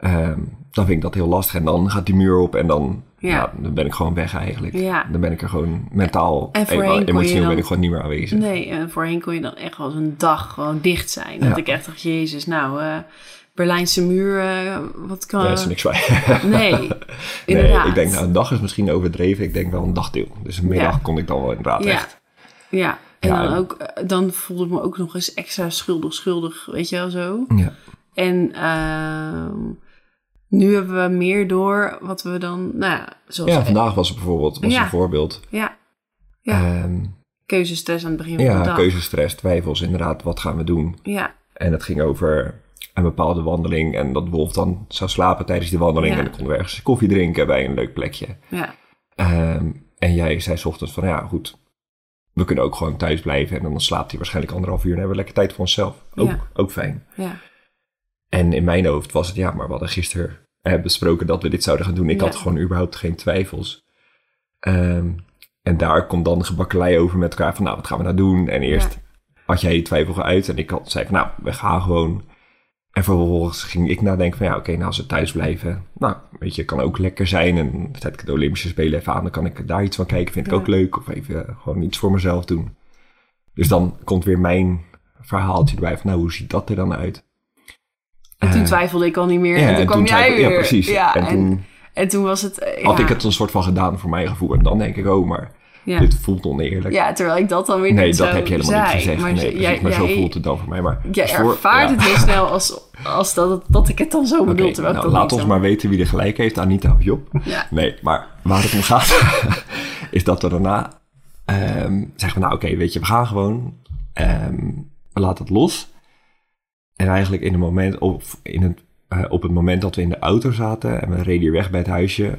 ehm, dan vind ik dat heel lastig. En dan gaat die muur op en dan, Ja. ja. dan ben ik gewoon weg eigenlijk. Ja. Dan ben ik er gewoon mentaal, En voorheen emotioneel dan- ben ik gewoon niet meer aanwezig. nee, en voorheen kon je dan echt wel eens een dag gewoon dicht zijn. Dat Ja. ik echt dacht, jezus, nou, eh, Berlijnse muur, wat kan... Ja, is er niks bij. Nee, nee, inderdaad. ik denk nou, een dag is misschien overdreven. Ik denk wel een dagdeel. Dus een middag Ja. kon ik dan wel inderdaad Ja. echt. Ja, en Ja, dan, en- ook, eh, dan voelde ik me ook nog eens extra schuldig, schuldig, weet je wel zo. Ja. En ehm, nu hebben we meer door wat we dan, nou ja, zoals... Ja, vandaag was het bijvoorbeeld was Ja. een voorbeeld. Ja, ja. Ehm, keuzestress aan het begin van de ja, dag. keuzestress, twijfels, inderdaad, wat gaan we doen? Ja, En het ging over een bepaalde wandeling en dat Wolf dan zou slapen tijdens die wandeling. Ja. En dan konden we ergens koffie drinken bij een leuk plekje. ja, Ehm, en jij zei 's ochtends van, ja goed, we kunnen ook gewoon thuis blijven. En dan slaapt hij waarschijnlijk anderhalf uur en hebben we lekker tijd voor onszelf. Ook, Ja. ook fijn. ja, En in mijn hoofd was het, ja, maar we hadden gisteren eh, besproken dat we dit zouden gaan doen. Ik Ja. had gewoon überhaupt geen twijfels. Ehm, en daar komt dan gebakkelei over met elkaar van, nou, wat gaan we nou doen? En eerst had jij je twijfel geuit en ik had, zei van, nou, we gaan gewoon. En vervolgens ging ik nadenken van, ja, oké, nou, als we thuis blijven, nou, weet je, kan ook lekker zijn. En zet ik de Olympische Spelen even aan, dan kan ik daar iets van kijken, vind ik Ja. ook leuk. Of even gewoon iets voor mezelf doen. Dus dan komt weer mijn verhaaltje erbij van, nou, hoe ziet dat er dan uit? En toen Eh, twijfelde ik al niet meer. ja, en toen kwam jij weer. Ja, precies. Ja, en, en, toen en toen was het... had ik het een soort van gedaan voor mijn gevoel. En dan denk ik, oh, maar Ja. dit voelt oneerlijk. ja, terwijl ik dat dan weer nee, niet dat zo heb je helemaal zei. niet gezegd. Maar, nee, jij, maar zo voelt het dan voor mij. Maar Jij voor- ervaart ja. het heel snel als, als dat, dat ik het dan zo bedoel. nou, dat laat ons maar weten wie er gelijk heeft, Anita of Job. Ja. Nee, maar waar het om gaat, is dat we daarna ehm, zeggen we, nou oké, weet je, we gaan gewoon, ehm, we laten het los. En eigenlijk in het moment, of in het, eh, op het moment dat we in de auto zaten en we reden hier weg bij het huisje,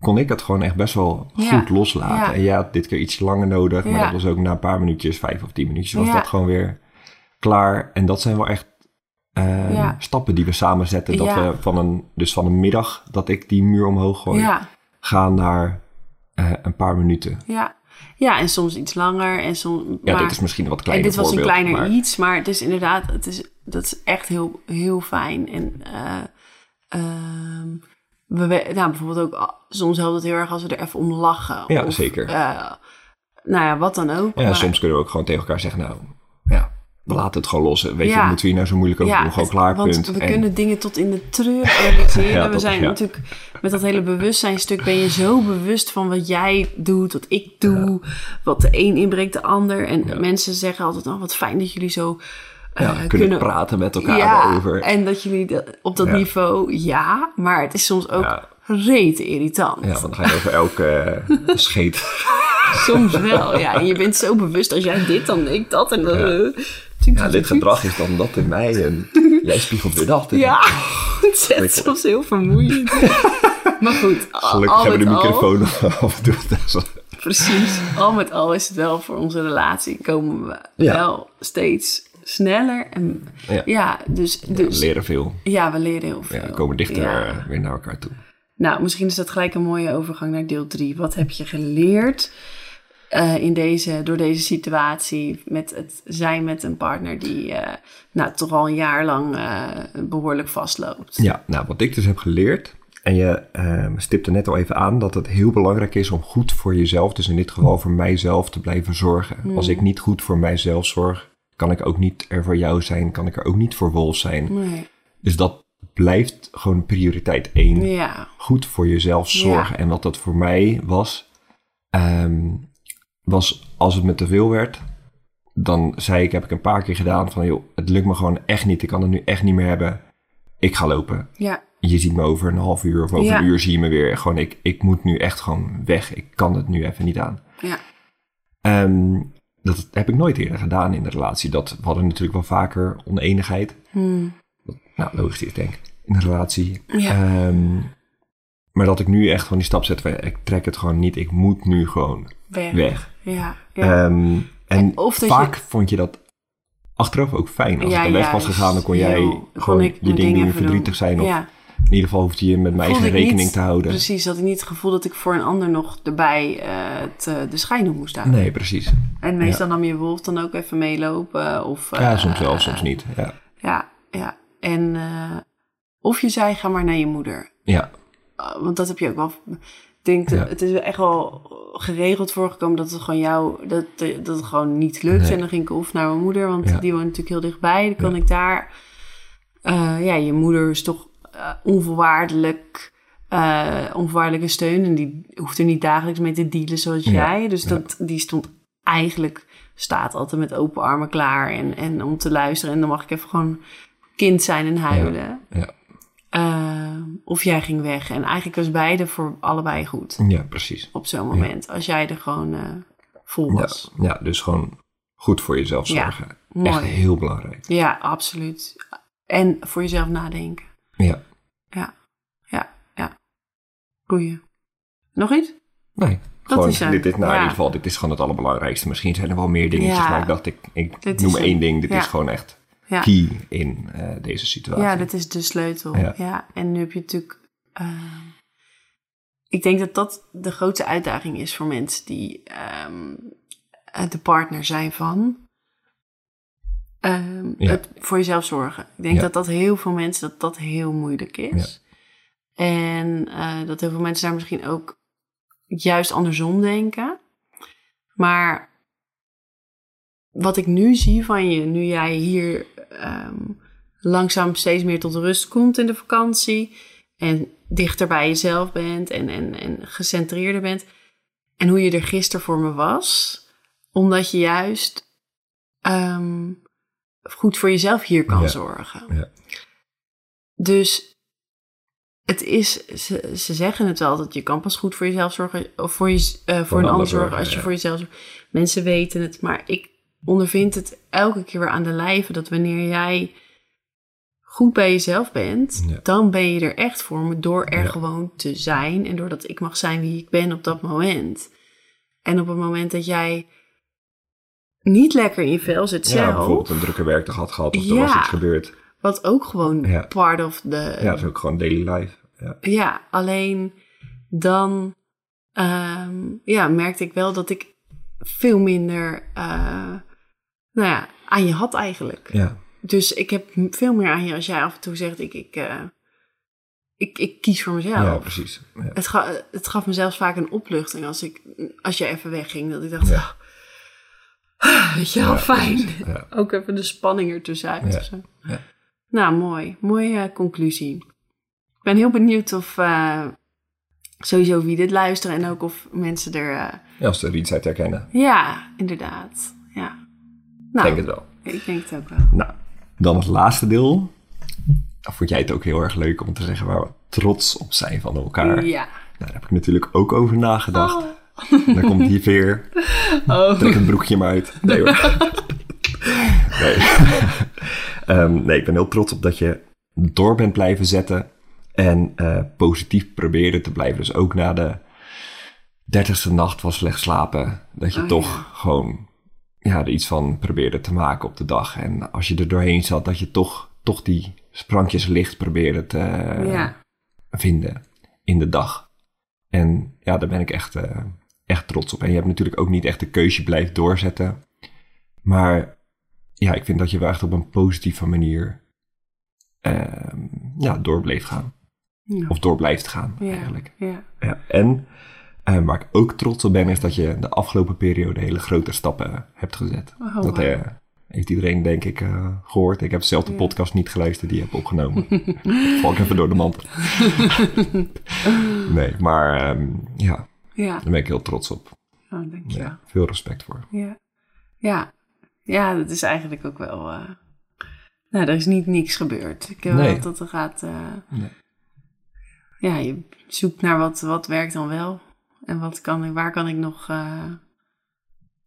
kon ik het gewoon echt best wel Ja. goed loslaten. Ja. En had dit keer iets langer nodig, maar Ja. dat was ook na een paar minuutjes, vijf of tien minuutjes, was Ja. dat gewoon weer klaar. En dat zijn wel echt ehm, Ja. stappen die we samen zetten. Dat Ja. we van een, dus van een middag dat ik die muur omhoog gooi, Ja, gaan naar eh, een paar minuten. ja. ja, en soms iets langer. En soms, Ja, maar, dit is misschien een wat en kleiner dit was een kleiner maar- iets. Maar het is inderdaad, het is, dat is echt heel, heel fijn. En ehm, we, nou, bijvoorbeeld ook, ah, soms helpt het heel erg als we er even om lachen. Ja, of, zeker. eh, nou ja, wat dan ook. Ja, maar- soms kunnen we ook gewoon tegen elkaar zeggen, nou, ja, we laten het gewoon los. Weet je, Ja. moeten we hier nou zo moeilijk over doen? Gewoon het- klaar, want punt. we En- kunnen dingen tot in de treur realiseren. Ja, we dat- zijn ja. natuurlijk met dat hele bewustzijnstuk ben je zo bewust van wat jij doet, wat ik doe, wat de een inbrengt de ander. En mensen zeggen altijd, oh, wat fijn dat jullie zo ja, kunnen, praten met elkaar ja, over. en dat jullie dat- op dat Ja. niveau, ja, maar het is soms ook Ja. rete irritant. Ja, want dan ga je over elke eh, scheet. Soms wel, ja. En je bent zo bewust als jij dit, dan ik dat. En dan, Ja. eh, dit gedrag is dan dat in mij en jij spiegelt weer dat. Ja, het is soms heel vermoeiend. maar goed, Gelukkig al hebben we de microfoon af en toe. Precies, al met al is het wel voor onze relatie komen we Ja. wel steeds sneller. En Ja. ja, dus, we dus leren veel. ja, we leren heel veel. Ja, we komen dichter Ja. eh, weer naar elkaar toe. Nou, misschien is dat gelijk een mooie overgang naar deel 3. Wat heb je geleerd eh, in deze, door deze situatie met het zijn met een partner die eh, nou, toch al een jaar lang eh, behoorlijk vastloopt? Ja, nou wat ik dus heb geleerd, en je eh, stipte net al even aan, dat het heel belangrijk is om goed voor jezelf, dus in dit geval voor mijzelf, te blijven zorgen. Als ik niet goed voor mijzelf zorg, kan ik ook niet er voor jou zijn, kan ik er ook niet voor Wolf zijn. Nee. Dus dat blijft gewoon prioriteit één. Ja, Goed voor jezelf zorgen. En wat dat voor mij was, ehm, was als het me te veel werd, dan zei ik, heb ik een paar keer gedaan van, joh, het lukt me gewoon echt niet, ik kan het nu echt niet meer hebben. Ik ga lopen ja, je ziet me over een half uur of over Ja. een uur zie je me weer. Gewoon, ik, ik moet nu echt gewoon weg. Ik kan het nu even niet aan. ja, Ehm, dat heb ik nooit eerder gedaan in de relatie. Dat, we hadden natuurlijk wel vaker oneenigheid. Hmm. Nou, logisch is denk ik. In de relatie. Ja. Ehm, maar dat ik nu echt gewoon die stap zet. Ik trek het gewoon niet. Ik moet nu gewoon weg. weg. Ja, ja. Ehm, en Of vaak vond je dat achteraf ook fijn. Als Ja, ik dan weg was gegaan, dan kon jij gewoon ik je dingen doen, verdrietig zijn. Of. In ieder geval hoefde je met mij geen rekening niet- te houden. Precies, had ik niet het gevoel dat ik voor een ander nog erbij eh, te, de schijnen moest houden. Nee, precies. En meestal nam je wolf dan ook even meelopen. Of, Ja, eh, soms wel, soms niet. Ja. Ja, ja. En eh, of je zei, ga maar naar je moeder. Ja, want dat heb je ook wel. Ik denk, Ja. het is echt wel geregeld voorgekomen dat het gewoon jou, dat, dat het gewoon niet lukt. Nee. En dan ging ik of naar mijn moeder, want Ja. die woont natuurlijk heel dichtbij. Dan kan Ja. ik daar, eh, ja, je moeder is toch eh, onvoorwaardelijk, eh, onvoorwaardelijke steun. En die hoeft er niet dagelijks mee te dealen zoals Ja. jij. Dus Ja. dat, die stond eigenlijk, staat altijd met open armen klaar en, en om te luisteren. En dan mag ik even gewoon kind zijn en huilen. ja. Ehm, of jij ging weg. En eigenlijk was beide voor allebei goed Ja, precies. op zo'n moment. Als jij er gewoon eh, vol Ja, was. ja, dus gewoon goed voor jezelf zorgen. mooi. Echt heel belangrijk. Ja, absoluut. En voor jezelf nadenken. Ja. Ja, ja, ja. Goeie. Nog iets? Nee, gewoon, is dit is, nou, Ja. in ieder geval, dit is gewoon het allerbelangrijkste. Misschien zijn er wel meer dingetjes, Ja. maar ik dacht, ik, ik Dit noem één ding. Dit Ja. is gewoon echt key in eh, deze situatie. Ja, dat is de sleutel. Ja. Ja. En nu heb je natuurlijk. ehm, ik denk dat dat de grootste uitdaging is voor mensen die ehm, eh, de partner zijn van. Ehm, Ja. het voor jezelf zorgen. Ik denk Ja. dat dat heel veel mensen dat dat heel moeilijk is. En eh, dat heel veel mensen daar misschien ook juist andersom denken. Maar wat ik nu zie van je, nu jij hier ehm, langzaam steeds meer tot rust komt in de vakantie. En dichter bij jezelf bent en, en, en gecentreerder bent. En hoe je er gisteren voor me was. Omdat je juist ehm, goed voor jezelf hier kan Ja. zorgen. Ja. Dus het is, ze, ze zeggen het wel, dat je kan pas goed voor jezelf zorgen. Of voor, je, eh, voor, een ander zorgen als je ja. voor jezelf zorgt. Mensen weten het, maar ik ondervind het elke keer weer aan de lijve. Dat wanneer jij goed bij jezelf bent, Ja. dan ben je er echt voor me door er Ja. gewoon te zijn. En doordat ik mag zijn wie ik ben op dat moment. En op het moment dat jij niet lekker in je vel zit Ja, zelf, bijvoorbeeld een drukke werkdag had gehad of er Ja. was iets gebeurd. wat ook gewoon Ja. part of the... Ja, dat is ook gewoon daily life. Ja, Ja, alleen dan ehm, ja, merkte ik wel dat ik veel minder eh, nou ja, aan je had eigenlijk. ja, Dus ik heb veel meer aan je als jij af en toe zegt, ik, ik, eh, ik, ik kies voor mezelf. ja precies. Ja. het, ga- het gaf me zelfs vaak een opluchting als, ik, als je even wegging. Dat ik dacht, Ja. Ah, weet je wel, Ja, fijn. Ook even de spanning ertussenuit. Ja. zo. Nou, mooi. Mooie eh, conclusie. Ik ben heel benieuwd of eh, sowieso wie dit luisteren en ook of mensen er... eh, Ja, als ze er iets uit herkennen. ja, inderdaad. Ja. Ik Nou, denk het wel. ik denk het ook wel. Nou, dan het laatste deel. Dan vond jij het ook heel erg leuk om te zeggen waar we trots op zijn van elkaar. Ja. Nou, daar heb ik natuurlijk ook over nagedacht. Oh. Dan komt hier weer. Oh. Trek een broekje maar uit. Nee hoor. Nee. Ehm, nee, ik ben heel trots op dat je door bent blijven zetten. En eh, positief probeerde te blijven. Dus ook na de dertigste nacht van slecht slapen. Dat je Oh, toch ja. gewoon ja, er iets van probeerde te maken op de dag. En als je er doorheen zat, dat je toch, toch die sprankjes licht probeerde te ja. vinden in de dag. En ja, daar ben ik echt, eh, echt trots op. En je hebt natuurlijk ook niet echt de keuze blijft doorzetten. Maar ja, ik vind dat je wel echt op een positieve manier ehm, ja, door bleef gaan. Ja. Of door blijft gaan Ja. eigenlijk. Ja. Ja. En eh, waar ik ook trots op ben, is dat je de afgelopen periode hele grote stappen hebt gezet. Oh, dat eh, heeft iedereen denk ik eh, gehoord. Ik heb zelf de podcast niet geluisterd die je hebt opgenomen. Val ik even door de mantel. nee, maar ehm, ja, Ja. daar ben ik heel trots op. Oh. Ja, veel respect voor. Ja. Ja. Ja, dat is eigenlijk ook wel... eh, Nou, er is niet niks gebeurd. Ik heb Nee. wel dat er gaat... eh, Nee. Ja, je zoekt naar wat, wat werkt dan wel. En wat kan, ik- waar kan ik nog... eh,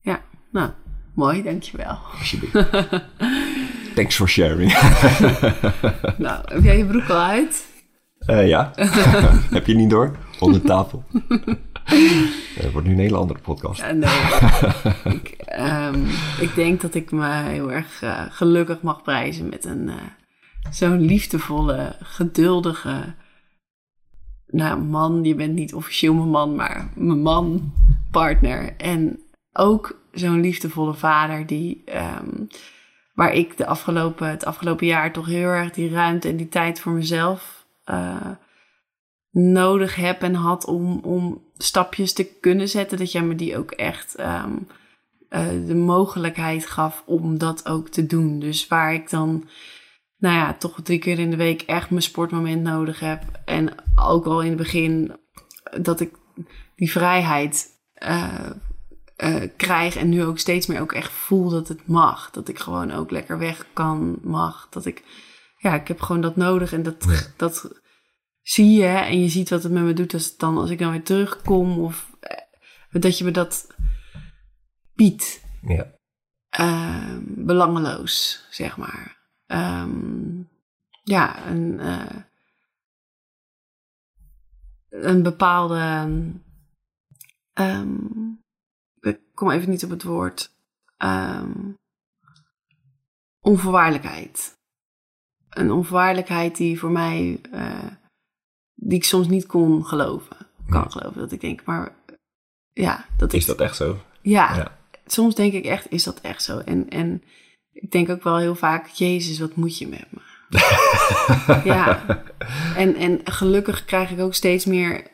Ja, nou, mooi, dankjewel. Alsjeblieft. Thanks for sharing. nou, heb jij je broek al uit? Eh, ja, heb je niet door? Onder tafel. Het wordt nu een hele andere podcast. Ja, nee. ik, ehm, ik denk dat ik me heel erg eh, gelukkig mag prijzen met een eh, zo'n liefdevolle, geduldige nou, man. Je bent niet officieel mijn man, maar mijn man, partner. En ook zo'n liefdevolle vader die, ehm, waar ik de afgelopen, het afgelopen jaar toch heel erg die ruimte en die tijd voor mezelf eh, nodig heb en had om, om stapjes te kunnen zetten. Dat jij me die ook echt ehm, eh, de mogelijkheid gaf om dat ook te doen. Dus waar ik dan, nou ja, toch drie keer in de week echt mijn sportmoment nodig heb. En ook al in het begin dat ik die vrijheid eh, eh, krijg en nu ook steeds meer ook echt voel dat het mag. Dat ik gewoon ook lekker weg kan, mag. Dat ik ja, ik heb gewoon dat nodig en dat, dat zie je en je ziet wat het met me doet als, het dan, als ik dan weer terugkom of eh, dat je me dat biedt. Ja. Ehm, belangeloos, zeg maar. Ehm, ja, een, eh, een bepaalde. ehm, ik kom even niet op het woord. ehm, onvoorwaardelijkheid. Een onvoorwaardelijkheid die voor mij. eh, die ik soms niet kon geloven. Kan Ja. geloven. Dat ik denk, maar. Ja, dat Is ik dat echt zo? ja, Ja. soms denk ik echt, is dat echt zo? En, en ik denk ook wel heel vaak, Jezus, wat moet je met me? ja, en, en gelukkig krijg ik ook steeds meer,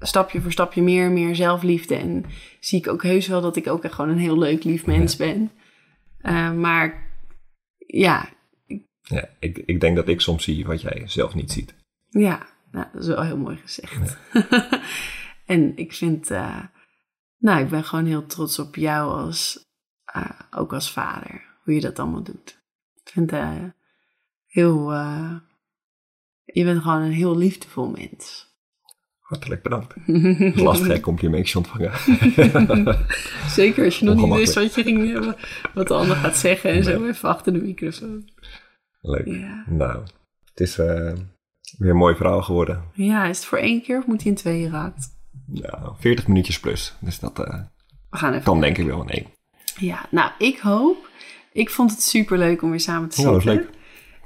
stapje voor stapje meer en meer zelfliefde. En zie ik ook heus wel dat ik ook echt gewoon een heel leuk, lief mens ben. Eh, maar ja, Ja, ik, ik denk dat ik soms zie wat jij zelf niet ziet. Ja, nou, dat is wel heel mooi gezegd. en ik vind, eh, nou, ik ben gewoon heel trots op jou als, eh, ook als vader, hoe je dat allemaal doet. Ik vind eh heel, je bent gewoon een heel liefdevol mens. Hartelijk bedankt. Het is lastig, hè, complimentjes ontvangen. Zeker als je nog niet wist wat je ging, wat de ander gaat zeggen en zo even achter de microfoon. Leuk. Ja. Nou, het is weer een mooi verhaal geworden. ja, is het voor één keer of moet hij in tweeën raakt? Nou, 40 minuutjes plus. Dus dat eh, We gaan even kan denk ik wel in één. Ja, nou, ik hoop. Ik vond het super leuk om weer samen te Ja, zitten. dat was leuk.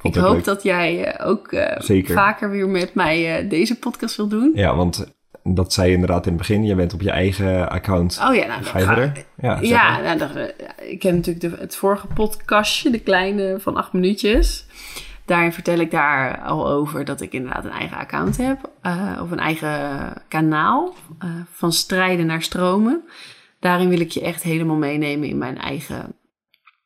Ik hoop leuk. dat jij eh, ook eh, vaker weer met mij deze podcast wil doen. Ja, want dat zei je inderdaad in het begin. Je bent op je eigen account. Oh ja, nou, Ga je ga- verder? Ja, Ja, nou, dat, ik heb natuurlijk de, het vorige podcastje, de kleine van acht minuutjes. Daarin vertel ik daar al over dat ik inderdaad een eigen account heb. eh, of een eigen kanaal. eh, van strijden naar stromen. Daarin wil ik je echt helemaal meenemen in mijn eigen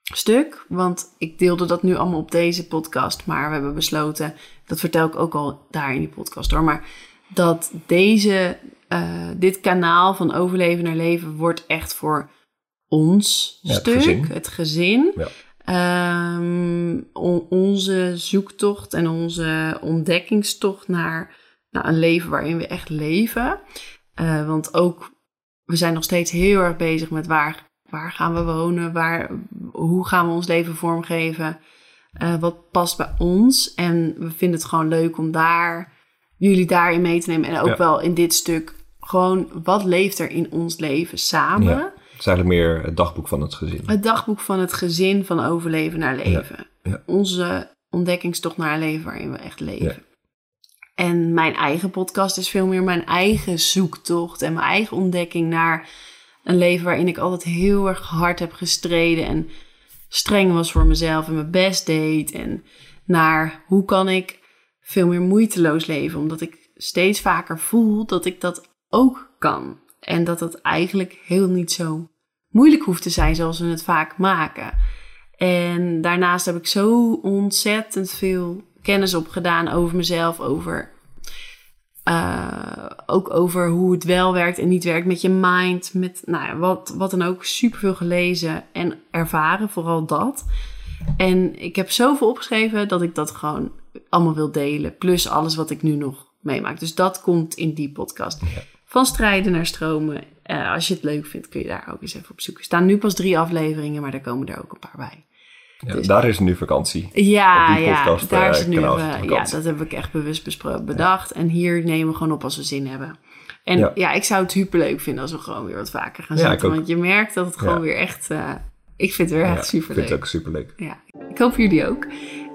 stuk. Want ik deelde dat nu allemaal op deze podcast. Maar we hebben besloten, dat vertel ik ook al daar in die podcast hoor. Maar dat deze, eh, dit kanaal van overleven naar leven wordt echt voor ons Ja, het stuk. gezin. Het gezin. Ja. On- onze zoektocht en onze ontdekkingstocht naar, naar een leven waarin we echt leven. Eh, want ook, we zijn nog steeds heel erg bezig met waar, waar gaan we wonen, waar, hoe gaan we ons leven vormgeven, Eh, wat past bij ons. En we vinden het gewoon leuk om daar, jullie daarin mee te nemen. En ook Ja. wel in dit stuk, gewoon wat leeft er in ons leven samen. Ja. Het is eigenlijk meer het dagboek van het gezin. Het dagboek van het gezin van overleven naar leven. ja. Onze ontdekkingstocht naar een leven waarin we echt leven. En mijn eigen podcast is veel meer mijn eigen zoektocht en mijn eigen ontdekking naar een leven waarin ik altijd heel erg hard heb gestreden en streng was voor mezelf en mijn best deed. En naar hoe kan ik veel meer moeiteloos leven, omdat ik steeds vaker voel dat ik dat ook kan. En dat het eigenlijk heel niet zo moeilijk hoeft te zijn zoals we het vaak maken. En daarnaast heb ik zo ontzettend veel kennis opgedaan over mezelf, over eh, ook over hoe het wel werkt en niet werkt met je mind, met nou ja, wat, wat dan ook. Superveel gelezen en ervaren, vooral dat. En ik heb zoveel opgeschreven dat ik dat gewoon allemaal wil delen. Plus alles wat ik nu nog meemaak. Dus dat komt in die podcast. Van strijden naar stromen. Eh, als je het leuk vindt, kun je daar ook eens even op zoeken. Er staan nu pas drie afleveringen, maar daar komen er ook een paar bij. Ja, Dus- daar is nu vakantie. Ja, ja, podcast, daar eh, is het nu. eh, ja, dat heb ik echt bewust bedacht. En hier nemen we gewoon op als we zin hebben. En ja. Ja. ik zou het superleuk vinden als we gewoon weer wat vaker gaan zitten. Want je merkt dat het gewoon weer echt... eh, ik vind het weer echt superleuk. Ik vind het ook superleuk. Ja, ik hoop jullie ook.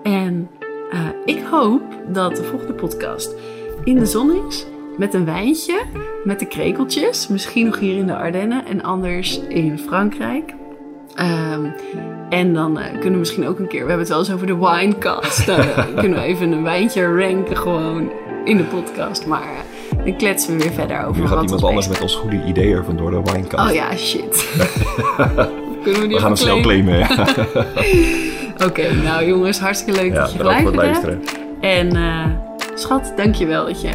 En eh, ik hoop dat de volgende podcast in de zon is. Met een wijntje, met de krekeltjes. Misschien nog hier in de Ardennen en anders in Frankrijk. Ehm, en dan eh, kunnen we misschien ook een keer... We hebben het wel eens over de winecast. Dan eh, kunnen we even een wijntje ranken gewoon in de podcast. Maar eh, dan kletsen we weer verder over Nu gaat wat iemand anders met ons goede ideeën er vandoor de winecast. Oh ja, shit. kunnen we die We gaan het snel claimen? Ja, Oké, nou jongens, hartstikke leuk ja dat je bedankt voor het geluisterd hebt. luisteren. En schat, dankjewel dat je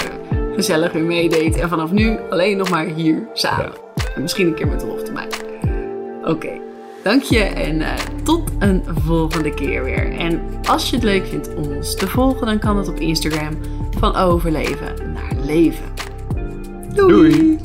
gezellig weer meedeed. En vanaf nu alleen nog maar hier samen. En misschien een keer met Rolf erbij. Oké, Dank je en uh, tot een volgende keer weer. En als je het leuk vindt om ons te volgen, dan kan dat op Instagram van overleven naar leven. Doei. Doei.